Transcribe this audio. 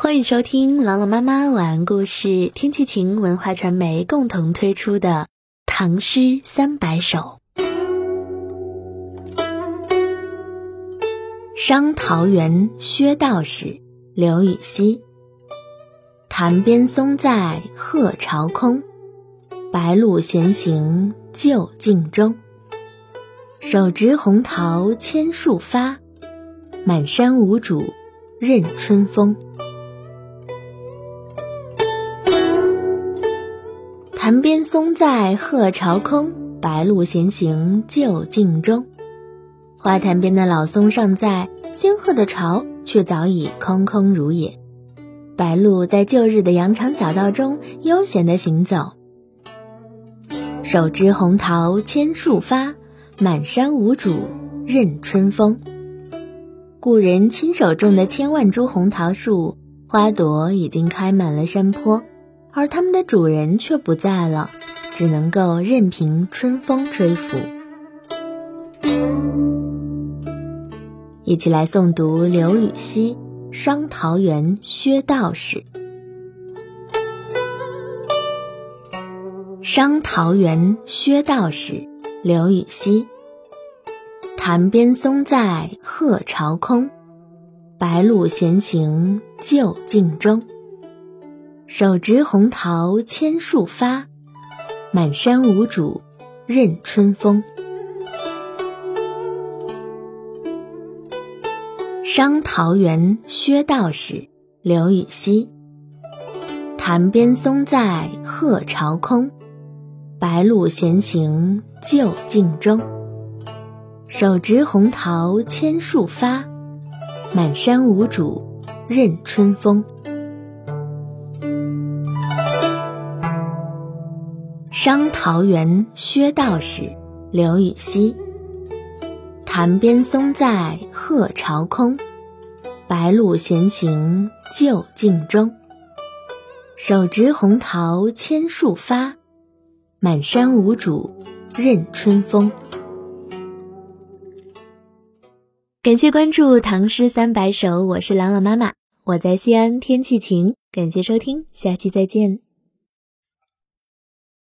欢迎收听朗朗妈妈晚安故事，天气晴文化传媒共同推出的《唐诗三百首》。商桃源薛道士刘禹锡。潭边松在鹤巢空，白鹭闲行旧径中。手执红桃千树发，满山无主任春风。潭边松在鹤巢空，白鹭闲行旧径中。花坛边的老松尚在，仙鹤的巢却早已空空如也。白鹭在旧日的羊肠小道中悠闲地行走。手执红桃千树发，满山无主任春风。故人亲手种的千万株红桃树，花朵已经开满了山坡。而他们的主人却不在了，只能够任凭春风吹拂。一起来诵读刘禹锡《商桃源薛道士》。《商桃源薛道士》刘禹锡。潭边松在鹤巢空，白鹭闲行旧径中。手执红桃千树发，满山无主任春风。《商桃源薛道士》刘禹锡。潭边松在鹤巢空，白鹭闲行旧径中。手执红桃千树发，满山无主任春风。《商桃源薛道士》刘禹锡。潭边松在鹤巢空，白鹭闲行旧径中。手执红桃千树发，满山无主任春风。感谢关注《唐诗三百首》，我是朗朗妈妈，我在西安，天气晴。感谢收听，下期再见。